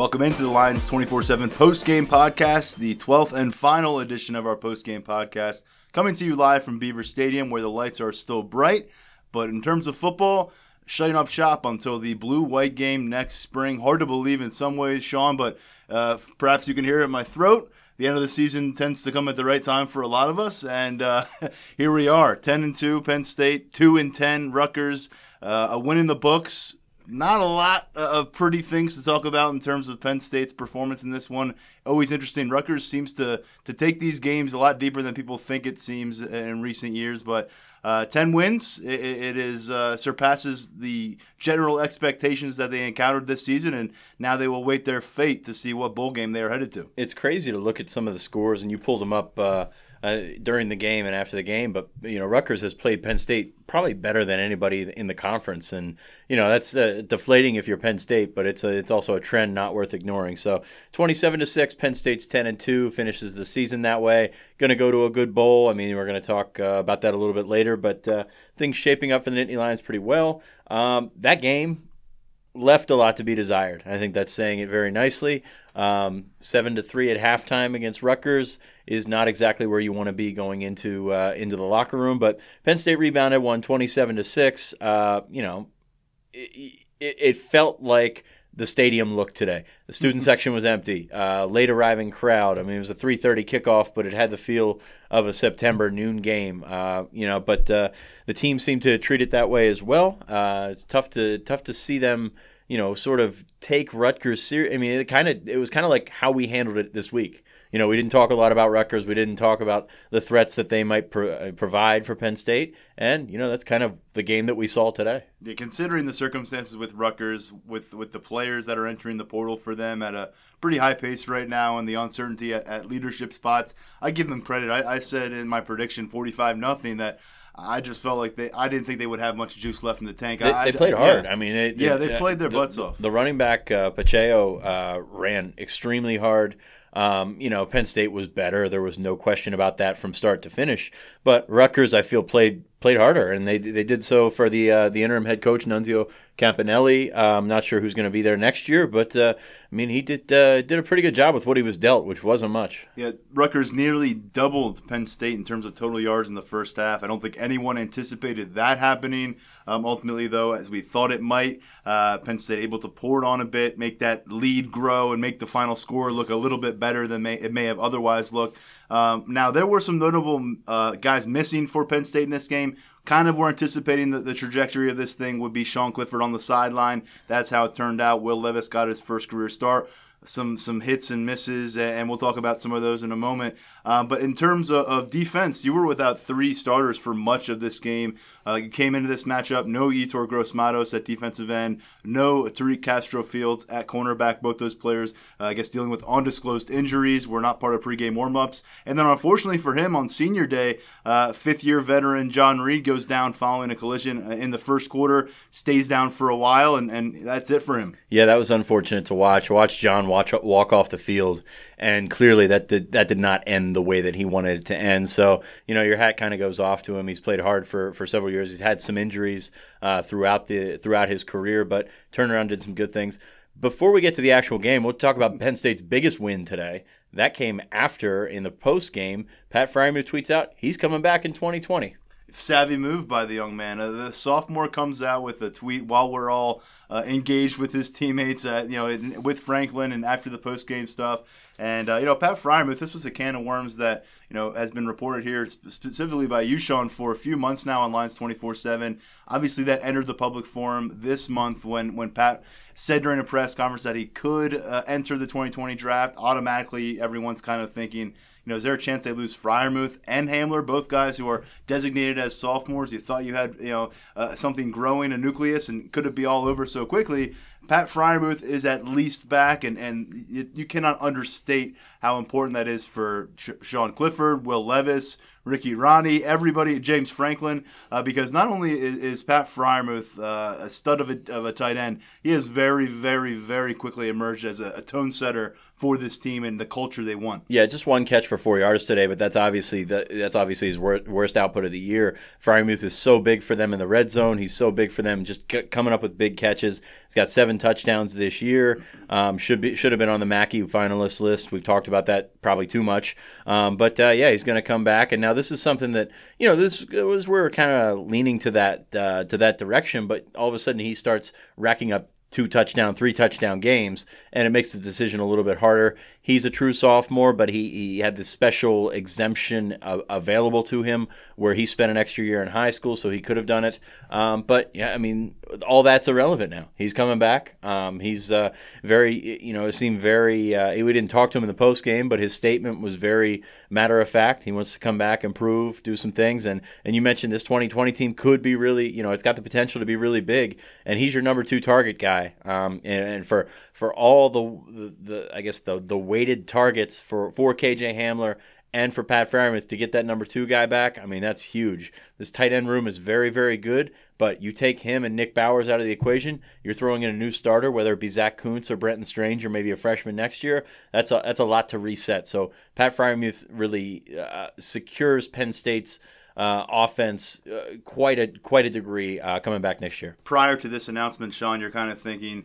Welcome into the Lions 24 7 post game podcast, the 12th and final edition of our post game podcast, coming to you live from Beaver Stadium where the lights are still bright. But in terms of football, shutting up shop until the blue white game next spring. Hard to believe in some ways, Sean, but uh, perhaps you can hear it in my throat. The end of the season tends to come at the right time for a lot of us, and uh, here we are, ten and two, Penn State, two and ten, Rutgers, uh, a win in the books not a lot of pretty things to talk about in terms of Penn State's performance in this one. Always interesting. Rutgers seems to to take these games a lot deeper than people think it seems in recent years, but. Uh, Ten wins. it, it is uh, surpasses the general expectations that they encountered this season, and now they will wait their fate to see what bowl game they are headed to. It's crazy to look at some of the scores, and you pulled them up. Uh, uh, during the game and after the game. But you know, Rutgers has played Penn State probably better than anybody in the conference, and you know that's uh, deflating if you're Penn State, but it's a, it's also a trend not worth ignoring. So 27 to six, Penn State's 10 and two finishes the season that way. Going to go to a good bowl. I mean, we're going to talk uh, about that a little bit later, but uh, things shaping up for the Nittany Lions pretty well. Um, that game left a lot to be desired. I think that's saying it very nicely. Um, seven to three at halftime against Rutgers is not exactly where you want to be going into uh, into the locker room. But Penn State rebounded, won twenty seven to six. Uh, you know, it, it, felt like the stadium looked today. The student mm-hmm. section was empty. Uh, late arriving crowd. I mean, it was a three thirty kickoff, but it had the feel of a September noon game. Uh, you know, but uh, the team seemed to treat it that way as well. Uh, it's tough to tough to see them you know, sort of take Rutgers serious. I mean, it kind of it was kind of like how we handled it this week. You know, we didn't talk a lot about Rutgers. We didn't talk about the threats that they might pro- uh, provide for Penn State, and you know that's kind of the game that we saw today. Yeah, considering the circumstances with Rutgers, with with the players that are entering the portal for them at a pretty high pace right now, and the uncertainty at, at leadership spots, I give them credit. I, I said in my prediction, forty-five nothing, that I just felt like they. I didn't think they would have much juice left in the tank. They, I, they played hard. Yeah. I mean, they, yeah, they played their the, butts off. The running back uh, Pacheco uh, ran extremely hard. Um, you know, Penn State was better. There was no question about that from start to finish. But Rutgers, I feel, played played harder, and they they did so for the uh, the interim head coach Nunzio Campanile. Uh, I'm not sure who's going to be there next year, but uh, I mean, he did uh, did a pretty good job with what he was dealt, which wasn't much. Yeah, Rutgers nearly doubled Penn State in terms of total yards in the first half. I don't think anyone anticipated that happening. Um, ultimately, though, as we thought it might, uh, Penn State able to pour it on a bit, make that lead grow, and make the final score look a little bit better than may, it may have otherwise looked. Um, now, there were some notable uh, guys missing for Penn State in this game. Kind of were anticipating that the trajectory of this thing would be Sean Clifford on the sideline. That's how it turned out. Will Levis got his first career start some some hits and misses, and we'll talk about some of those in a moment. Um, but in terms of, of, defense, you were without three starters for much of this game. Uh, you came into this matchup, no Yetur Gross-Matos at defensive end, no Tariq Castro Fields at cornerback. Both those players, uh, I guess, dealing with undisclosed injuries, were not part of pregame warmups. And then, unfortunately for him, on senior day, uh, fifth-year veteran John Reid goes down following a collision in the first quarter, stays down for a while, and, and that's it for him. Yeah, that was unfortunate to watch. Watch John watch walk off the field, and clearly that did, that did not end the way that he wanted it to end. So you know your hat kind of goes off to him. He's played hard for, for several years. He's had some injuries uh, throughout the throughout his career, but turned around did some good things. Before we get to the actual game, we'll talk about Penn State's biggest win today. That came after in the post game. Pat Freiermuth tweets out he's coming back in 2020. Savvy move by the young man. Uh, the sophomore comes out with a tweet while we're all uh, engaged with his teammates, uh, you know, with Franklin and after the post game stuff. And uh, you know, Pat Freiermuth, this was a can of worms that you know has been reported here specifically by you, Sean, for a few months now on Lions twenty four seven. Obviously, that entered the public forum this month when when Pat said during a press conference that he could uh, enter the 2020 draft. Automatically, everyone's kind of thinking know, is there a chance they lose Freiermuth and Hamler, both guys who are designated as sophomores? You thought you had, you know, uh, something growing, a nucleus, and could it be all over so quickly? Pat Freiermuth is at least back, and, and you, you cannot understate how important that is for Sean Clifford, Will Levis, Ricky Rahne, everybody, James Franklin, uh, because not only is, is Pat Freiermuth uh, a stud of a, of a tight end, he has very, very, very quickly emerged as a, a tone setter for this team and the culture they want. Yeah, just one catch for four yards today, but that's obviously the, that's obviously his wor- worst output of the year. Freiermuth is so big for them in the red zone. He's so big for them just c- coming up with big catches. He's got seven touchdowns this year. Um, should be should have been on the Mackey finalist list. We've talked about that probably too much, um, but uh, yeah, he's going to come back. And now this is something that you know this was we're kind of leaning to that uh, to that direction. But all of a sudden he starts racking up two touchdown, three touchdown games, and it makes the decision a little bit harder. He's a true sophomore, but he, he had this special exemption uh, available to him where he spent an extra year in high school, so he could have done it. Um, but yeah, I mean, all that's irrelevant now. He's coming back. Um, he's uh, very, you know, it seemed very. Uh, we didn't talk to him in the post game, but his statement was very matter of fact. He wants to come back, improve, do some things, and and you mentioned this 2020 team could be really, you know, it's got the potential to be really big, and he's your number two target guy. Um, and, and for for all the, the, the I guess the the weighted targets for for KJ Hamler and for Pat Freiermuth to get that number two guy back, I mean that's huge. This tight end room is very very good, but you take him and Nick Bowers out of the equation, you're throwing in a new starter, whether it be Zach Kuntz or Brenton Strange or maybe a freshman next year. That's a that's a lot to reset. So Pat Freiermuth really uh, secures Penn State's. Uh, offense uh, quite a quite a degree uh, coming back next year. Prior to this announcement, Sean, you're kind of thinking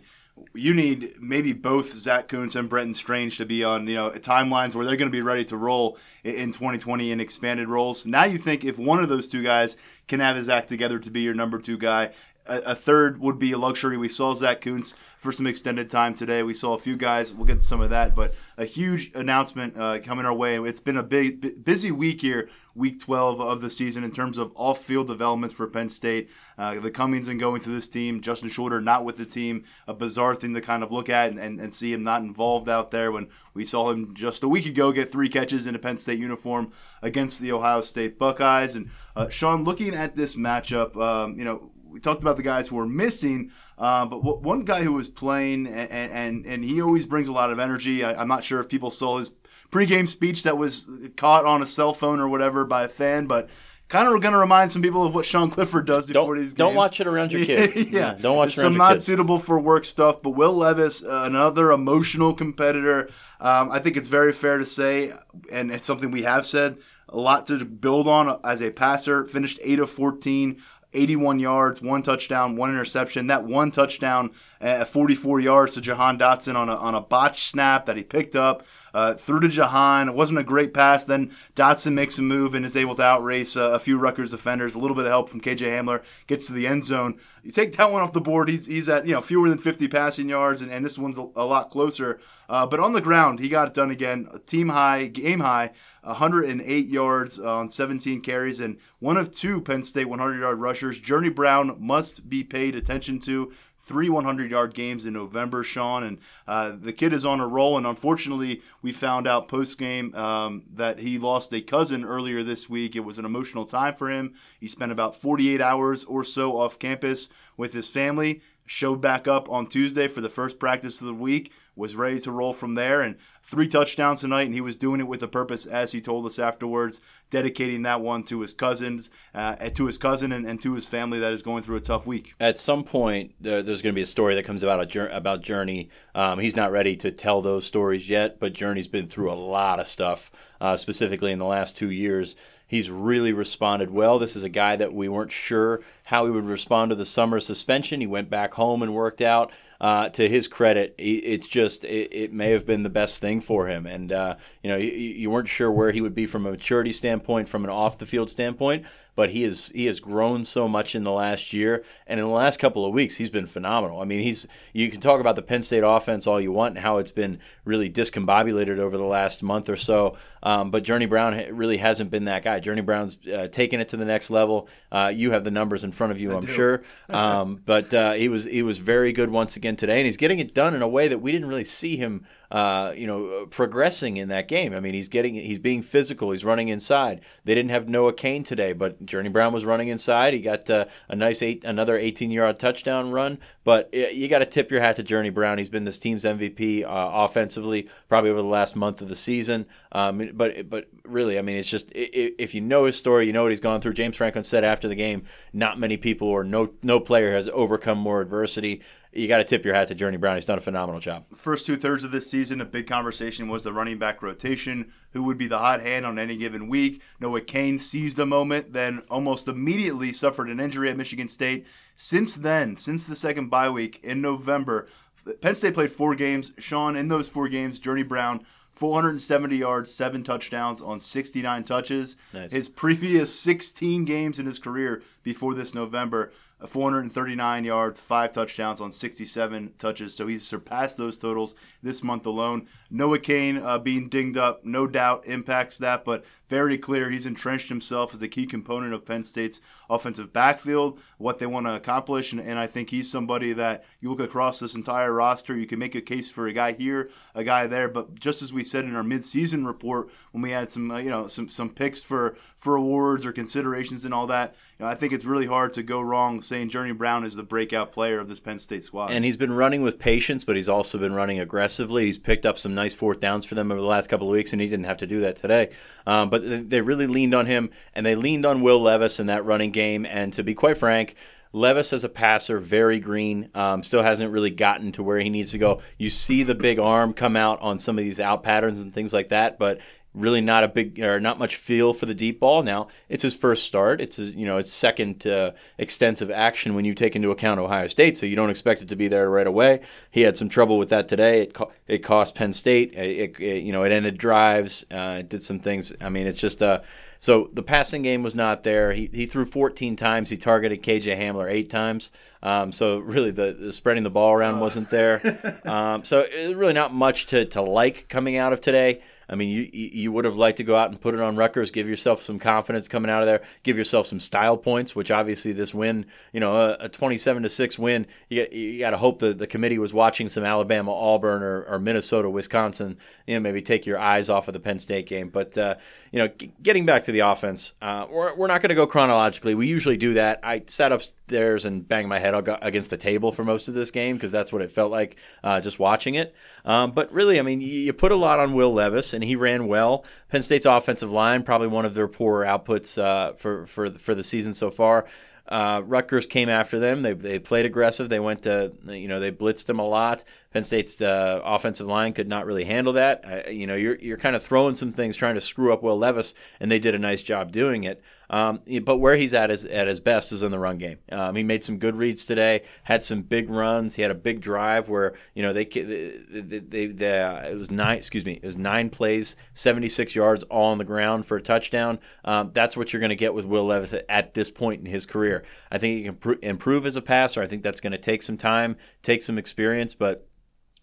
you need maybe both Zach Kuntz and Brenton Strange to be on you know timelines where they're going to be ready to roll in 2020 in expanded roles. Now you think if one of those two guys can have his act together to be your number two guy, a, third would be a luxury. We saw Zach Kuntz for some extended time today. We saw a few guys. We'll get to some of that, but a huge announcement uh, coming our way. It's been a big, busy week here, week 12 of the season in terms of off-field developments for Penn State. Uh, the comings and going to this team. Justin Shorter not with the team. A bizarre thing to kind of look at and, and, and see him not involved out there when we saw him just a week ago get three catches in a Penn State uniform against the Ohio State Buckeyes. And uh, Sean, looking at this matchup, um, you know we talked about the guys who are missing, uh, but w- one guy who was playing and, and and he always brings a lot of energy. I, am not sure if people saw his pregame speech that was caught on a cell phone or whatever by a fan, but kind of going to remind some people of what Sean Clifford does before don't, these games. Don't watch it around your kid. yeah. yeah. don't watch There's it around some not suitable for work stuff. But Will Levis, uh, another emotional competitor. Um, I think it's very fair to say, and it's something we have said a lot to build on as a passer. Finished eight of fourteen 81 yards, one touchdown, one interception. That one touchdown at 44 yards to Jahan Dotson on a, on a botch snap that he picked up, uh, threw to Jahan. It wasn't a great pass. Then Dotson makes a move and is able to outrace uh, a few Rutgers defenders. A little bit of help from KJ Hamler gets to the end zone. You take that one off the board, he's, he's at you know fewer than 50 passing yards, and, and this one's a, a lot closer. Uh, but on the ground, he got it done again. Team high, game high. 108 yards on 17 carries, and one of two Penn State 100 yard rushers. Journey Brown must be paid attention to. Three 100 yard games in November, Sean, and uh, the kid is on a roll. And unfortunately, we found out post game um, that he lost a cousin earlier this week. It was an emotional time for him. He spent about 48 hours or so off campus with his family. Showed back up on Tuesday for the first practice of the week was ready to roll from there. And three touchdowns tonight, and he was doing it with a purpose, as he told us afterwards, dedicating that one to his cousins, uh, to his cousin, and, and, to his family that is going through a tough week. At some point, there's going to be a story that comes about about Journey. Um, he's not ready to tell those stories yet, but Journey's been through a lot of stuff, uh, specifically in the last two years. He's really responded well. This is a guy that we weren't sure how he would respond to the summer suspension. He went back home and worked out uh, to his credit, it's just it, it, may have been the best thing for him. And uh, you know, you, you, weren't sure where he would be from a maturity standpoint, from an off the field standpoint. but he is he has grown so much in the last year, and in the last couple of weeks, he's been phenomenal. I mean, he's you can talk about the Penn State offense all you want and how it's been really discombobulated over the last month or so. Um, but Journey Brown really hasn't been that guy. Journey Brown's uh, taken it to the next level. Uh, you have the numbers in front of you, I am sure. Um, but uh, he was he was very good once again today, and he's getting it done in a way that we didn't really see him uh, you know, progressing in that game. I mean, he's getting, he's being physical. He's running inside. They didn't have Noah Cain today, but Journey Brown was running inside. He got uh, a nice eight, another 18-yard touchdown run. But you got to tip your hat to Journey Brown. He's been this team's MVP uh, offensively, probably over the last month of the season. Um, but but really, I mean, it's just if you know his story, you know what he's gone through. James Franklin said after the game, not many people or no no player has overcome more adversity you got to tip your hat to Journey Brown. He's done a phenomenal job. First two thirds of this season, a big conversation was the running back rotation. Who would be the hot hand on any given week? Noah Cain seized a moment, then almost immediately suffered an injury at Michigan State. Since then, since the second bye week in November, Penn State played four games. Sean, in those four games, Journey Brown 470 yards, seven touchdowns on 69 touches. Nice. His previous 16 games in his career before this November, 439 yards, five touchdowns on 67 touches. So he's surpassed those totals this month alone. Noah Cain uh, being dinged up, no doubt impacts that, but very clear he's entrenched himself as a key component of Penn State's offensive backfield, what they want to accomplish, and, and I think he's somebody that you look across this entire roster, you can make a case for a guy here, a guy there, but just as we said in our midseason report when we had some uh, you know some some picks for for awards or considerations and all that, you know, I think it's really hard to go wrong saying Journey Brown is the breakout player of this Penn State squad. And he's been running with patience, but he's also been running aggressively. He's picked up some nice fourth downs for them over the last couple of weeks, and he didn't have to do that today. Um, but they really leaned on him, and they leaned on Will Levis in that running game. And to be quite frank, Levis as a passer, very green, um, still hasn't really gotten to where he needs to go. You see the big arm come out on some of these out patterns and things like that, but really not a big or not much feel for the deep ball. Now it's his first start. It's his, you know its second uh, extensive action when you take into account Ohio State, so you don't expect it to be there right away. He had some trouble with that today. It co- it cost Penn State. It, it, you know it ended drives. Uh, it did some things. I mean it's just uh so the passing game was not there. He he threw 14 times. He targeted KJ Hamler eight times. Um, so really, the, the, spreading the ball around wasn't there. Um, so really not much to, to like coming out of today. I mean, you you would have liked to go out and put it on Rutgers, give yourself some confidence coming out of there, give yourself some style points, which obviously this win, you know, a, a 27 to six win, you, you got to hope that the committee was watching some Alabama, Auburn, or, or, Minnesota, Wisconsin, you know, maybe take your eyes off of the Penn State game. But uh, you know, g- getting back to the offense, uh, we're we're not going to go chronologically. We usually do that. I sat upstairs and banged my head against the table for most of this game because that's what it felt like uh, just watching it. Um, but really, I mean, you, you put a lot on Will Levis and he ran well. Penn State's offensive line, probably one of their poorer outputs uh, for, for, for the season so far. Uh, Rutgers came after them. They, they played aggressive. They went to, you know, they blitzed them a lot. Penn State's uh, offensive line could not really handle that. Uh, you know, you're, you're kind of throwing some things, trying to screw up Will Levis, and they did a nice job doing it. Um, but where he's at is, at his best is in the run game. Um, he made some good reads today. Had some big runs. He had a big drive where you know they they, they, they uh, it was nine excuse me it was nine plays, 76 yards all on the ground for a touchdown. Um, that's what you're going to get with Will Levis at, at, this point in his career. I think he can pr- improve as a passer. I think that's going to take some time, take some experience, but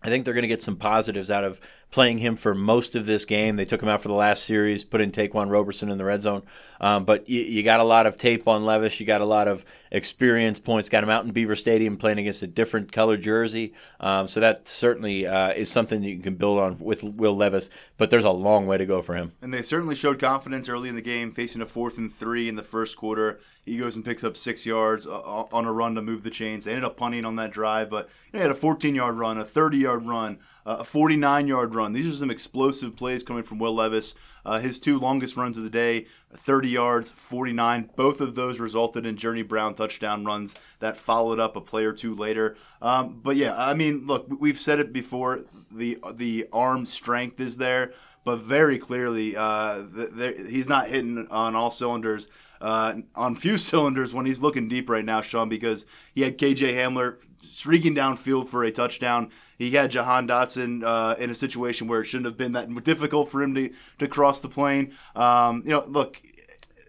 I think they're going to get some positives out of playing him for most of this game. They took him out for the last series, put in Ta'Quan Roberson in the red zone. Um, but you, you, got a lot of tape on Levis. You got a lot of experience points. Got him out in Beaver Stadium playing against a different color jersey. Um, so that certainly uh, is something that you can build on with Will Levis. But there's a long way to go for him. And they certainly showed confidence early in the game, facing a fourth and three in the first quarter. He goes and picks up six yards uh, on a run to move the chains. They ended up punting on that drive, but he had a 14 yard run, a 30 yard run a 49 yard run. These are some explosive plays coming from Will Levis. Uh, his two longest runs of the day, 30 yards, 49. Both of those resulted in Journey Brown touchdown runs that followed up a play or two later. Um, but yeah, I mean, look, we've said it before. The the arm strength is there, but very clearly, uh, the, he's not hitting on all cylinders. Uh, on few cylinders when he's looking deep right now, Sean, because he had KJ Hamler streaking downfield for a touchdown. He had Jahan Dotson uh, in a situation where it shouldn't have been that difficult for him to, to cross the plane. Um, you know, look,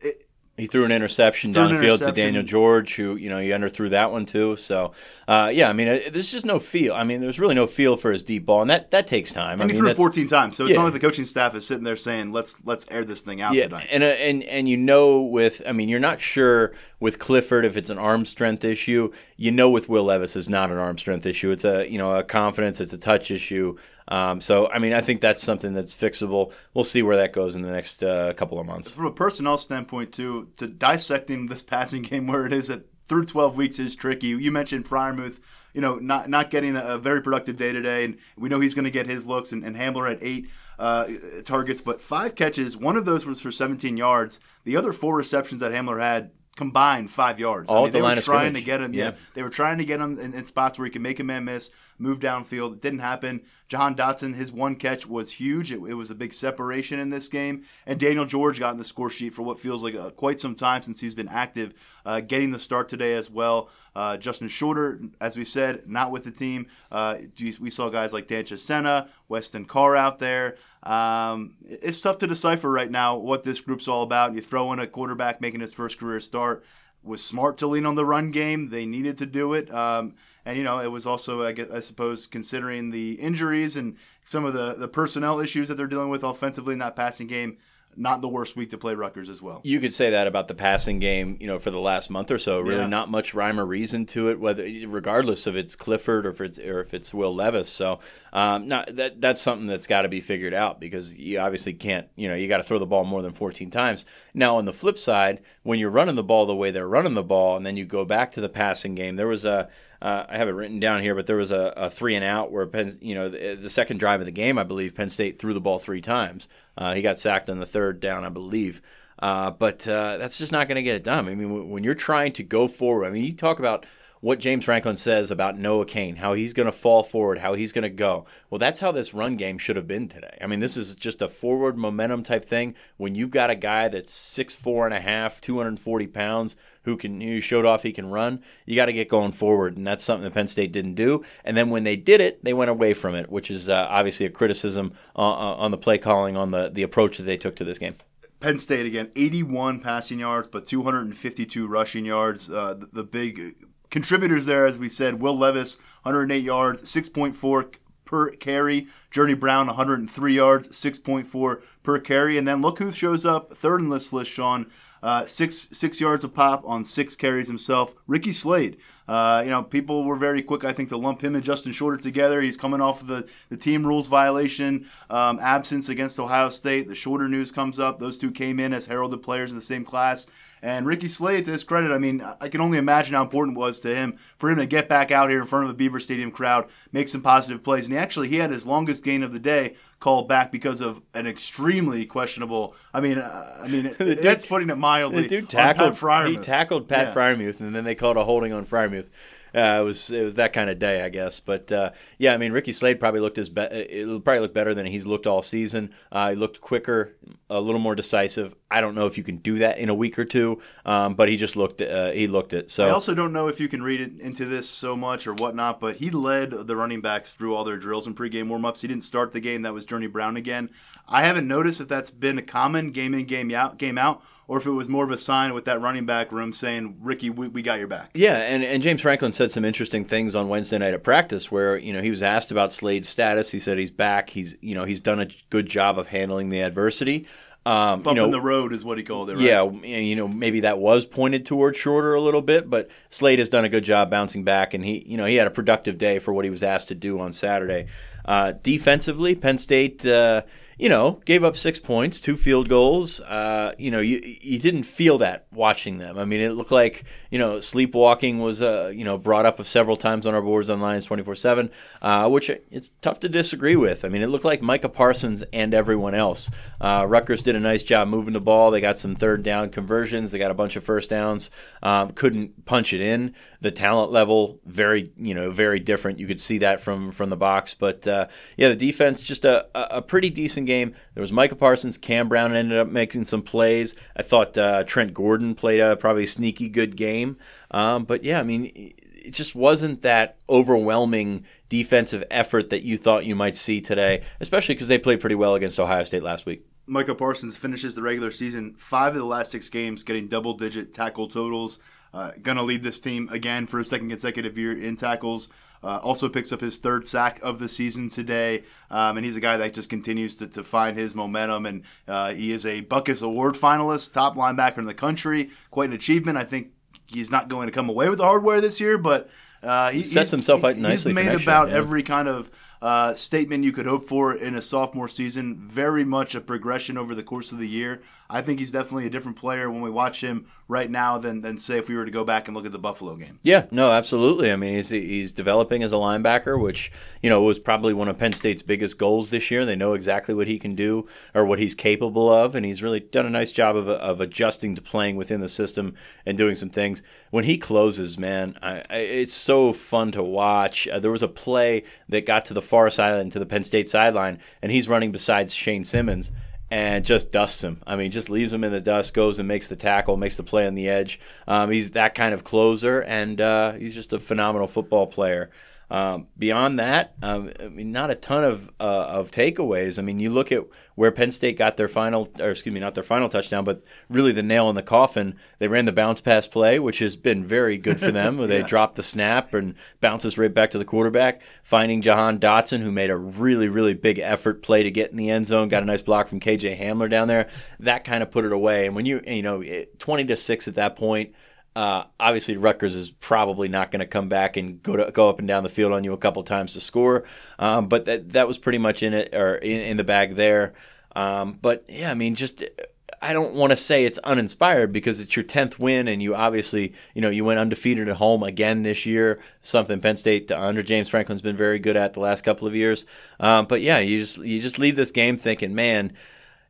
it, He threw an interception Threw an down field to. Daniel George, who you know he underthrew that one too. So uh, yeah, I mean, uh, there's just no feel. I mean, there's really no feel for his deep ball, and that that takes time. I And he mean, threw it 14 times, so it's yeah. not like the coaching staff is sitting there saying, "Let's let's air this thing out yeah, tonight." and uh, and and you know with I mean you're not sure with Clifford if it's an arm strength issue. You know with Will Levis is not an arm strength issue. It's a you know a confidence. It's a touch issue. Um, so I mean I think that's something that's fixable. We'll see where that goes in the next uh, couple of months. From a personnel standpoint, too, to dissecting this passing game where it is at through 12 weeks is tricky. You mentioned Freiermuth, you know, not not getting a, a very productive day today, and we know he's going to get his looks. And, and Hamler at eight uh, targets, but five catches. One of those was for 17 yards. The other four receptions that Hamler had combined five yards. All I mean, the they line were trying scrimmage. to get him. Yeah. Yeah. they were trying to get him in, in spots where he could make a man miss, move downfield. It didn't happen. Jahan Dotson, his one catch was huge. It, it was a big separation in this game. And Daniel George got in the score sheet for what feels like uh, quite some time since he's been active, uh, getting the start today as well. Uh, Justin Shorter, as we said, not with the team. Uh, we saw guys like Dan Chisena, Weston Carr out there. Um, it's tough to decipher right now what this group's all about. You throw in a quarterback making his first career start was smart to lean on the run game. They needed to do it. Um, and, you know, it was also, I, guess, I suppose, considering the injuries and some of the, the personnel issues that they're dealing with offensively in that passing game, not the worst week to play Rutgers as well. You could say that about the passing game, you know, for the last month or so. Really, Yeah. not much rhyme or reason to it, whether regardless of it's Clifford or if it's or if it's Will Levis. So, um, not that that's something that's got to be figured out because you obviously can't, you know, you got to throw the ball more than 14 times. Now, on the flip side, when you're running the ball the way they're running the ball, and then you go back to the passing game, there was a uh, I have it written down here, but there was a, a three and out where Penn, you know, the, the second drive of the game, I believe Penn State threw the ball three times. Uh, he got sacked on the third down, I believe. Uh, but uh, that's just not going to get it done. I mean, when- when you're trying to go forward, I mean, you talk about what James Franklin says about Noah Cain, how he's going to fall forward, how he's going to go. Well, that's how this run game should have been today. I mean, this is just a forward momentum type thing. When you've got a guy that's six four and a half, 240 pounds, who can who showed off he can run, you got to get going forward, and that's something that Penn State didn't do. And then when they did it, they went away from it, which is uh, obviously a criticism uh, uh, on the play calling, on the the approach that they took to this game. Penn State again, 81 passing yards, but 252 rushing yards. Uh, the, the big contributors there, as we said, Will Levis, 108 yards, 6.4 per carry. Journey Brown, 103 yards, 6.4 per carry. And then look who shows up third in this list, Sean. Uh, six six yards a pop on six carries himself. Ricky Slade. Uh, you know, people were very quick, I think, to lump him and Justin Shorter together. He's coming off of the, the team rules violation um, absence against Ohio State. The Shorter news comes up. Those two came in as heralded players in the same class. And Ricky Slade, to his credit, I mean, I can only imagine how important it was to him for him to get back out here in front of a Beaver Stadium crowd, make some positive plays. And he actually he had his longest gain of the day called back because of an extremely questionable. I mean, uh, I mean, dude- that's putting it mildly. The dude tackled Pat Freiermuth. he tackled Pat Yeah. Freiermuth, and then they called a holding on Freiermuth. Uh, it was it was that kind of day, I guess. But uh, yeah, I mean, Ricky Slade probably looked as it'll probably look better than he's looked all season. Uh, he looked quicker, a little more decisive. I don't know if you can do that in a week or two, um, but he just looked uh, he looked it. So I also don't know if you can read it into this so much or whatnot, but he led the running backs through all their drills and pregame warmups. He didn't start the game. That was Journey Brown again. I haven't noticed if that's been a common game in, game out, game out, or if it was more of a sign with that running back room saying, "Ricky, we, we got your back." Yeah, and, and James Franklin said some interesting things on Wednesday night at practice where, you know, he was asked about Slade's status. He said he's back. He's, you know, he's done a good job of handling the adversity. Um, Bump you know, the road is what he called it. Right? yeah, you know, maybe that was pointed toward Shorter a little bit, but Slade has done a good job bouncing back, and he, you know, he had a productive day for what he was asked to do on Saturday. Uh, defensively, Penn State, uh, you know, gave up six points, two field goals. Uh, you know, you you didn't feel that watching them. I mean, it looked like you know sleepwalking was uh, you know brought up several times on our boards on Lions twenty four seven, which it's tough to disagree with. I mean, it looked like Micah Parsons and everyone else. Uh, Rutgers did a nice job moving the ball. They got some third down conversions. They got a bunch of first downs. Um, couldn't punch it in. The talent level very you know very different. You could see that from from the box. But uh, yeah, the defense just a a pretty decent game. There was Micah Parsons. Cam Brown ended up making some plays. I thought uh, Trent Gordon played a probably sneaky good game. Um, but yeah, I mean, it just wasn't that overwhelming defensive effort that you thought you might see today, especially because they played pretty well against Ohio State last week. Micah Parsons finishes the regular season five of the last six games getting double digit tackle totals. Uh, gonna lead this team again for a second consecutive year in tackles. Uh, also picks up his third sack of the season today, um, and he's a guy that just continues to, to find his momentum. And uh, he is a Butkus Award finalist, top linebacker in the country. Quite an achievement. I think he's not going to come away with the hardware this year, but uh, he, sets himself up nicely. He's made about every kind of uh, statement you could hope for in a sophomore season. Very much a progression over the course of the year. I think he's definitely a different player when we watch him right now than, than say if we were to go back and look at the Buffalo game. Yeah, no, absolutely. I mean, he's he's developing as a linebacker, which you know was probably one of Penn State's biggest goals this year. They know exactly what he can do or what he's capable of, and he's really done a nice job of, of adjusting to playing within the system and doing some things. When he closes, man, I, I, it's so fun to watch. Uh, there was a play that got to the far side to the Penn State sideline, and he's running beside Shane Simmons and just dusts him. I mean, just leaves him in the dust, goes and makes the tackle, makes the play on the edge. Um, he's that kind of closer, and uh, he's just a phenomenal football player. Um, beyond that, um, I mean, not a ton of uh, of takeaways. I mean, you look at where Penn State got their final, or excuse me, not their final touchdown, but really the nail in the coffin. They ran the bounce pass play, which has been very good for them. Where they yeah. drop the snap and bounces right back to the quarterback, finding Jahan Dotson, who made a really really big effort play to get in the end zone. Got a nice block from KJ Hamler down there. That kind of put it away. And when you you know twenty to six at that point uh, obviously, Rutgers is probably not going to come back and go to, go up and down the field on you a couple times to score. Um, but that that was pretty much in it or in, in the bag there. Um, but yeah, I mean, just I don't want to say it's uninspired because it's your tenth win, and you obviously you know you went undefeated at home again this year. Something Penn State under James Franklin's been very good at the last couple of years. Um, but yeah, you just you just leave this game thinking, man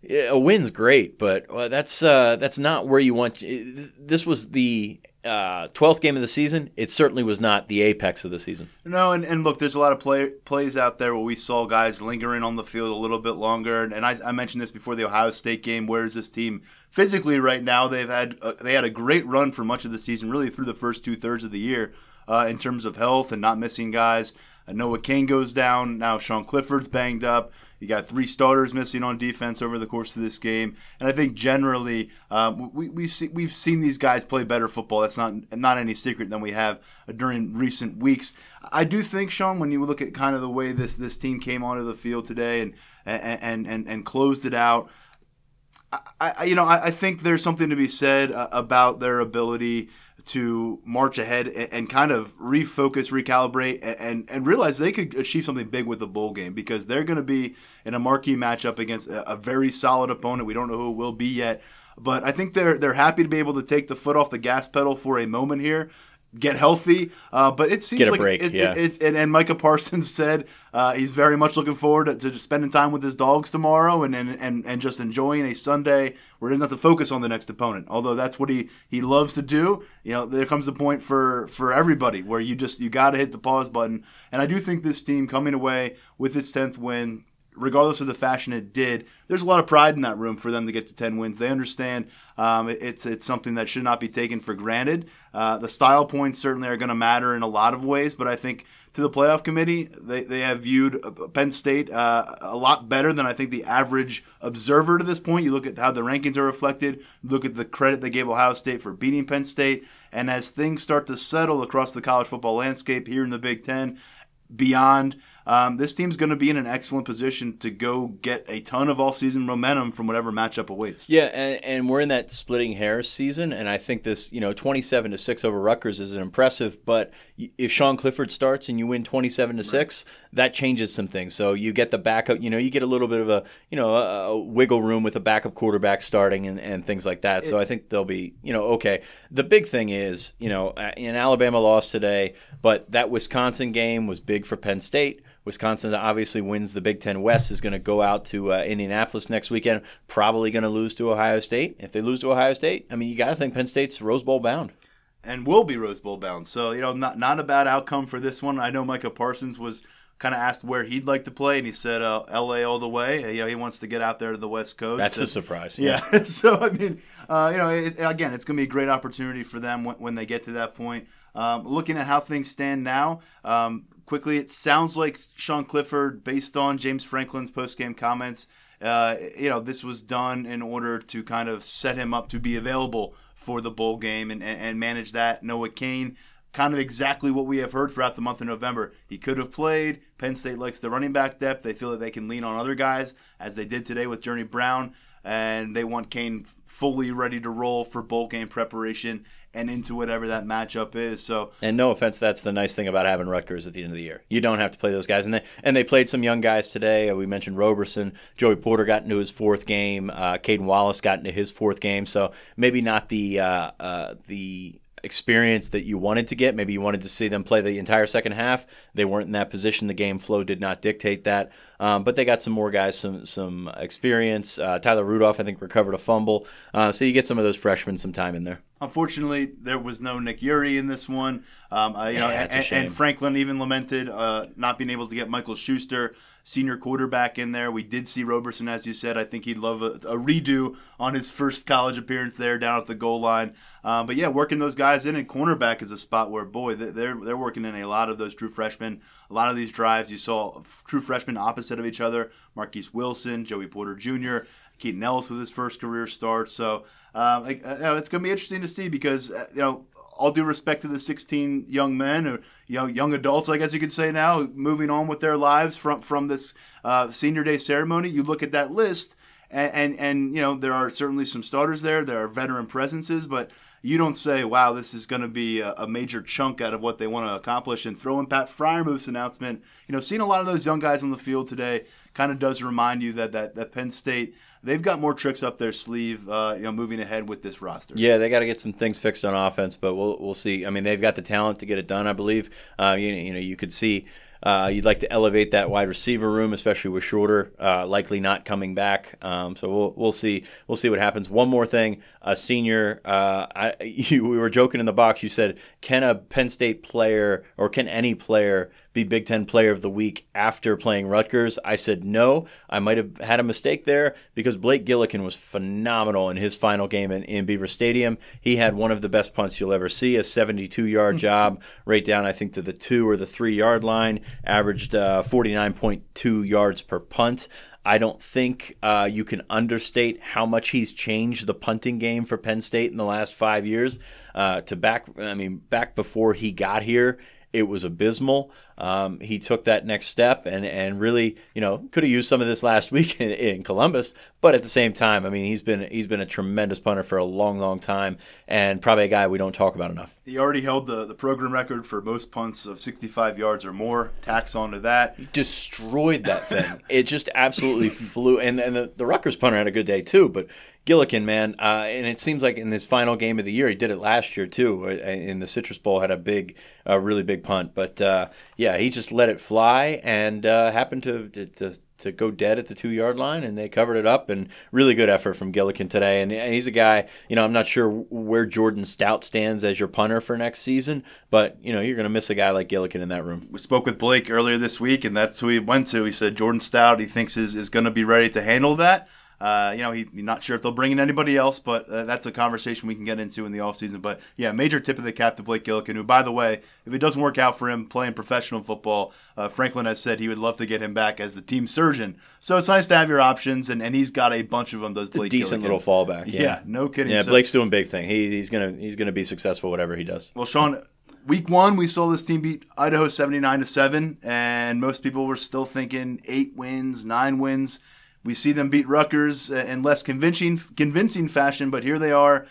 a win's great, but that's uh, that's not where you want. This was the uh, twelfth game of the season. It certainly was not the apex of the season. No, and, and look, there's a lot of play, plays out there where we saw guys lingering on the field a little bit longer. And, and I, I, mentioned this before the Ohio State game. Where is this team physically right now? They've had uh, they had a great run for much of the season, really through the first two thirds of the year uh, in terms of health and not missing guys. Noah Cain goes down now. Sean Clifford's banged up. You got three starters missing on defense over the course of this game, and I think generally um, we we see, we've seen these guys play better football. That's not not any secret than we have during recent weeks. I do think Sean, when you look at kind of the way this this team came onto the field today and and and and closed it out. I, I you know I, I think there's something to be said uh, about their ability to march ahead and, and, kind of refocus, recalibrate, and, and, and realize they could achieve something big with the bowl game because they're going to be in a marquee matchup against a, a, very solid opponent. We don't know who it will be yet, but I think they're they're happy to be able to take the foot off the gas pedal for a moment here get healthy. Uh, but it seems like break, it, yeah. It, it, and, and, Micah Parsons said uh, he's very much looking forward to, to, spending time with his dogs tomorrow and, and, and, and just enjoying a Sunday where he doesn't have to focus on the next opponent. Although that's what he, he loves to do. You know, there comes the point for, for everybody where you just you got to hit the pause button. And I do think this team coming away with its tenth win regardless of the fashion it did, there's a lot of pride in that room for them to get to 10 wins. They understand um, it's it's something that should not be taken for granted. Uh, the style points certainly are going to matter in a lot of ways, but I think to the playoff committee, they, they have viewed uh, Penn State uh, a lot better than I think the average observer to this point. You look at how the rankings are reflected, look at the credit they gave Ohio State for beating Penn State, and as things start to settle across the college football landscape here in the Big Ten, beyond – um, this team's going to be in an excellent position to go get a ton of offseason momentum from whatever matchup awaits. Yeah, and, and we're in that splitting hairs season, and I think this, you know, 27 to 6 over Rutgers is an impressive, but if Sean Clifford starts and you win 27 to 6, that changes some things. So you get the backup, you know, you get a little bit of a, you know, a, a wiggle room with a backup quarterback starting and, and things like that. So I think they'll be, you know, okay. The big thing is, you know, in Alabama lost today, but that Wisconsin game was big for Penn State. Wisconsin obviously wins the Big Ten West, is going to go out to uh, Indianapolis next weekend, probably going to lose to Ohio State. If they lose to Ohio State, I mean, you got to think Penn State's Rose Bowl bound. And will be Rose Bowl bound. So, you know, not, not a bad outcome for this one. I know Micah Parsons was kind of asked where he'd like to play, and he said uh, L.A. all the way. You know, he wants to get out there to the West Coast. That's and, a surprise. Yeah. yeah. so I mean, uh, you know, it, again, it's going to be a great opportunity for them when, when they get to that point. Um, looking at how things stand now, um, quickly, it sounds like Sean Clifford, based on James Franklin's post-game comments, uh, you know, this was done in order to kind of set him up to be available for the bowl game and, and, manage that. Noah Cain, kind of exactly what we have heard throughout the month of November. He could have played. Penn State likes the running back depth. They feel that they can lean on other guys, as they did today with Journey Brown, and they want Cain fully ready to roll for bowl game preparation and into whatever that matchup is. So, and no offense, that's the nice thing about having Rutgers at the end of the year. You don't have to play those guys, and they and they played some young guys today. We mentioned Roberson, Joey Porter got into his fourth game, uh, Caedan Wallace got into his fourth game. So maybe not the uh, uh, the experience that you wanted to get. Maybe you wanted to see them play the entire second half. They weren't in that position. The game flow did not dictate that. Um, but they got some more guys, some some experience. Uh, Tyler Rudolph, I think, recovered a fumble. Uh, so you get some of those freshmen some time in there. Unfortunately, there was no Nick Eury in this one. Um, uh, you know, and, and, Franklin even lamented uh, not being able to get Michael Shuster senior quarterback in there. We did see Roberson, as you said. I think he'd love a, a redo on his first college appearance there down at the goal line. Um, but yeah, working those guys in and cornerback is a spot where boy they're they're working in a lot of those true freshmen. A lot of these drives you saw true freshmen opposite of each other. Marquis Wilson, Joey Porter Jr., Keaton Ellis with his first career start. So. Like, uh, you know, it's going to be interesting to see because uh, you know all due respect to the 16 young men or young young adults, I guess you could say now, moving on with their lives from from this uh, senior day ceremony. You look at that list, and, and, and you know there are certainly some starters there. There are veteran presences, but you don't say, "Wow, this is going to be a, a, major chunk out of what they want to accomplish." And throwing Pat Freiermuth's announcement, you know, seeing a lot of those young guys on the field today kind of does remind you that that, that Penn State they've got more tricks up their sleeve, uh, you know, moving ahead with this roster. Yeah, they got to get some things fixed on offense, but we'll we'll see. I mean, they've got the talent to get it done. I believe. Uh, you, you know, you could see. Uh, you'd like to elevate that wide receiver room, especially with Shorter uh, likely not coming back. Um, so we'll we'll see we'll see what happens. One more thing, a senior. Uh, I, you, we were joking in the box. You said, can a Penn State player or can any player be Big Ten Player of the Week after playing Rutgers? I said no. I might have had a mistake there because Blake Gillikin was phenomenal in his final game in, in Beaver Stadium. He had one of the best punts you'll ever see, a 72 yard job right down, I think, to the two or the three yard line, averaged uh, 49.2 yards per punt. I don't think uh, you can understate how much he's changed the punting game for Penn State in the last five years. Uh, to back, I mean, back before he got here, it was abysmal. Um, he took that next step and, and really, you know, could have used some of this last week in, in, Columbus. But at the same time, I mean, he's been he's been a tremendous punter for a long, long time, and probably a guy we don't talk about enough. He already held the, the program record for most punts of 65 yards or more. Tax onto that, destroyed that thing. it just absolutely flew. And and the, the Rutgers punter had a good day too, but Gillikin, man, uh, and it seems like in this final game of the year, he did it last year too. Uh, in the Citrus Bowl, had a big, uh, really big punt. But uh, yeah, he just let it fly and uh, happened to, to to go dead at the two yard line, and they covered it up. And really good effort from Gillikin today. And he's a guy, you know, I'm not sure where Jordan Stout stands as your punter for next season, but you know, you're going to miss a guy like Gillikin in that room. We spoke with Blake earlier this week, and that's who he went to. He said Jordan Stout, he thinks is is going to be ready to handle that. Uh, you know, he's not sure if they'll bring in anybody else, but uh, that's a conversation we can get into in the offseason. But yeah, major tip of the cap to Blake Gillikin, who, by the way, if it doesn't work out for him playing professional football, uh, Franklin has said he would love to get him back as the team surgeon. So it's nice to have your options, and, and he's got a bunch of them. Those Blake decent little fallback. Yeah. yeah, no kidding. Yeah, so, Blake's doing big thing. He, he's gonna he's gonna be successful whatever he does. Well, Sean, week one we saw this team beat Idaho seventy nine to seven, and most people were still thinking eight wins, nine wins. We see them beat Rutgers in less convincing convincing fashion, but here they are.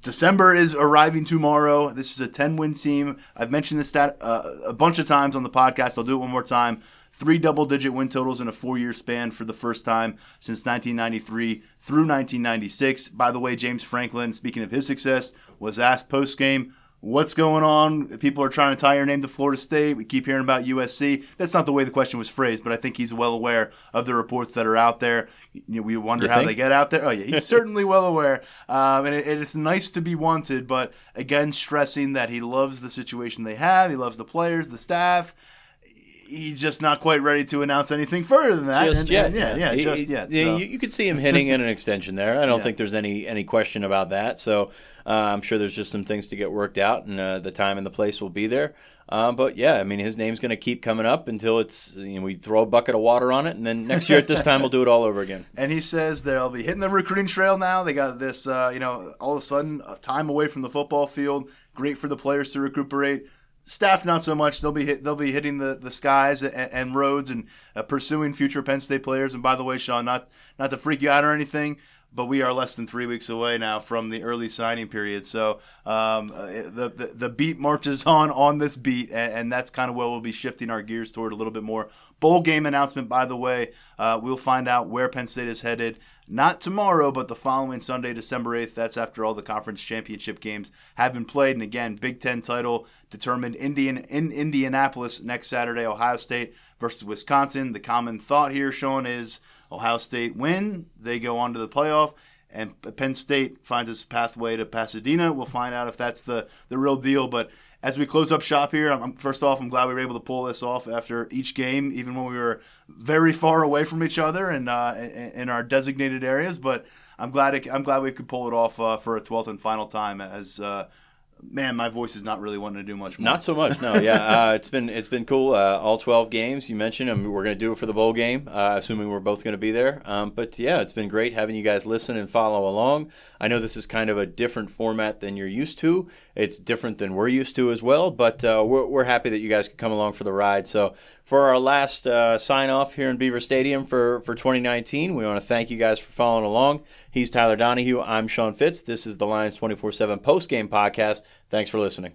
December is arriving tomorrow. This is a 10 win team. I've mentioned this stat uh, a bunch of times on the podcast. I'll do it one more time. Three double digit win totals in a four year span for the first time since 1993 through 1996. By the way, James Franklin, speaking of his success, was asked post game what's going on? People are trying to tie your name to Florida State. We keep hearing about USC. That's not the way the question was phrased, but I think he's well aware of the reports that are out there. You know, we wonder you how think? they get out there. Oh yeah, he's certainly well aware, um, and it, it's nice to be wanted. But again, stressing that he loves the situation they have. He loves the players, the staff. He's just not quite ready to announce anything further than that. Just And- yet, and yeah, yeah, He- just yet. yeah, so. you, you could see him hitting in an extension there. I don't Yeah. think there's any any question about that. So uh, I'm sure there's just some things to get worked out, and uh, the time and the place will be there. Um, but yeah, I mean, his name's going to keep coming up until it's you know, we throw a bucket of water on it, and then next year at this time we'll do it all over again. And he says they'll be hitting the recruiting trail now. They got this, uh, you know, all of a sudden uh, time away from the football field. Great for the players to recuperate. Staff not so much. They'll be hit, they'll be hitting the, the skies and, and roads and uh, pursuing future Penn State players. And by the way, Sean, not not to freak you out or anything, but we are less than three weeks away now from the early signing period. So um, uh, the, the the beat marches on on this beat, and, and that's kind of where we'll be shifting our gears toward a little bit more. Bowl game announcement, by the way, uh, we'll find out where Penn State is headed. Not tomorrow, but the following Sunday, December 8th. That's after all the conference championship games have been played. And again, Big Ten title determined Indian in Indianapolis next Saturday, Ohio State versus Wisconsin. The common thought here, Sean, is Ohio State win, they go on to the playoff, and Penn State finds its pathway to Pasadena. We'll find out if that's the, the real deal. But as we close up shop here, I'm, first off, I'm glad we were able to pull this off after each game, even when we were very far away from each other and uh, in, our designated areas. But I'm glad it, I'm glad we could pull it off uh, for a 12th and final time. As uh, man, my voice is not really wanting to do much more. Not so much, no. Yeah, uh, it's been it's been cool. Uh, all twelve games you mentioned. Mean, we're going to do it for the bowl game, uh, assuming we're both going to be there. Um, but yeah, it's been great having you guys listen and follow along. I know this is kind of a different format than you're used to. It's different than we're used to as well. But uh, we're we're happy that you guys could come along for the ride. So for our last uh, sign off here in Beaver Stadium for for 2019, we want to thank you guys for following along. He's Tyler Donohue. I'm Sean Fitz. This is the Lions 24 7 post game podcast. Thanks for listening.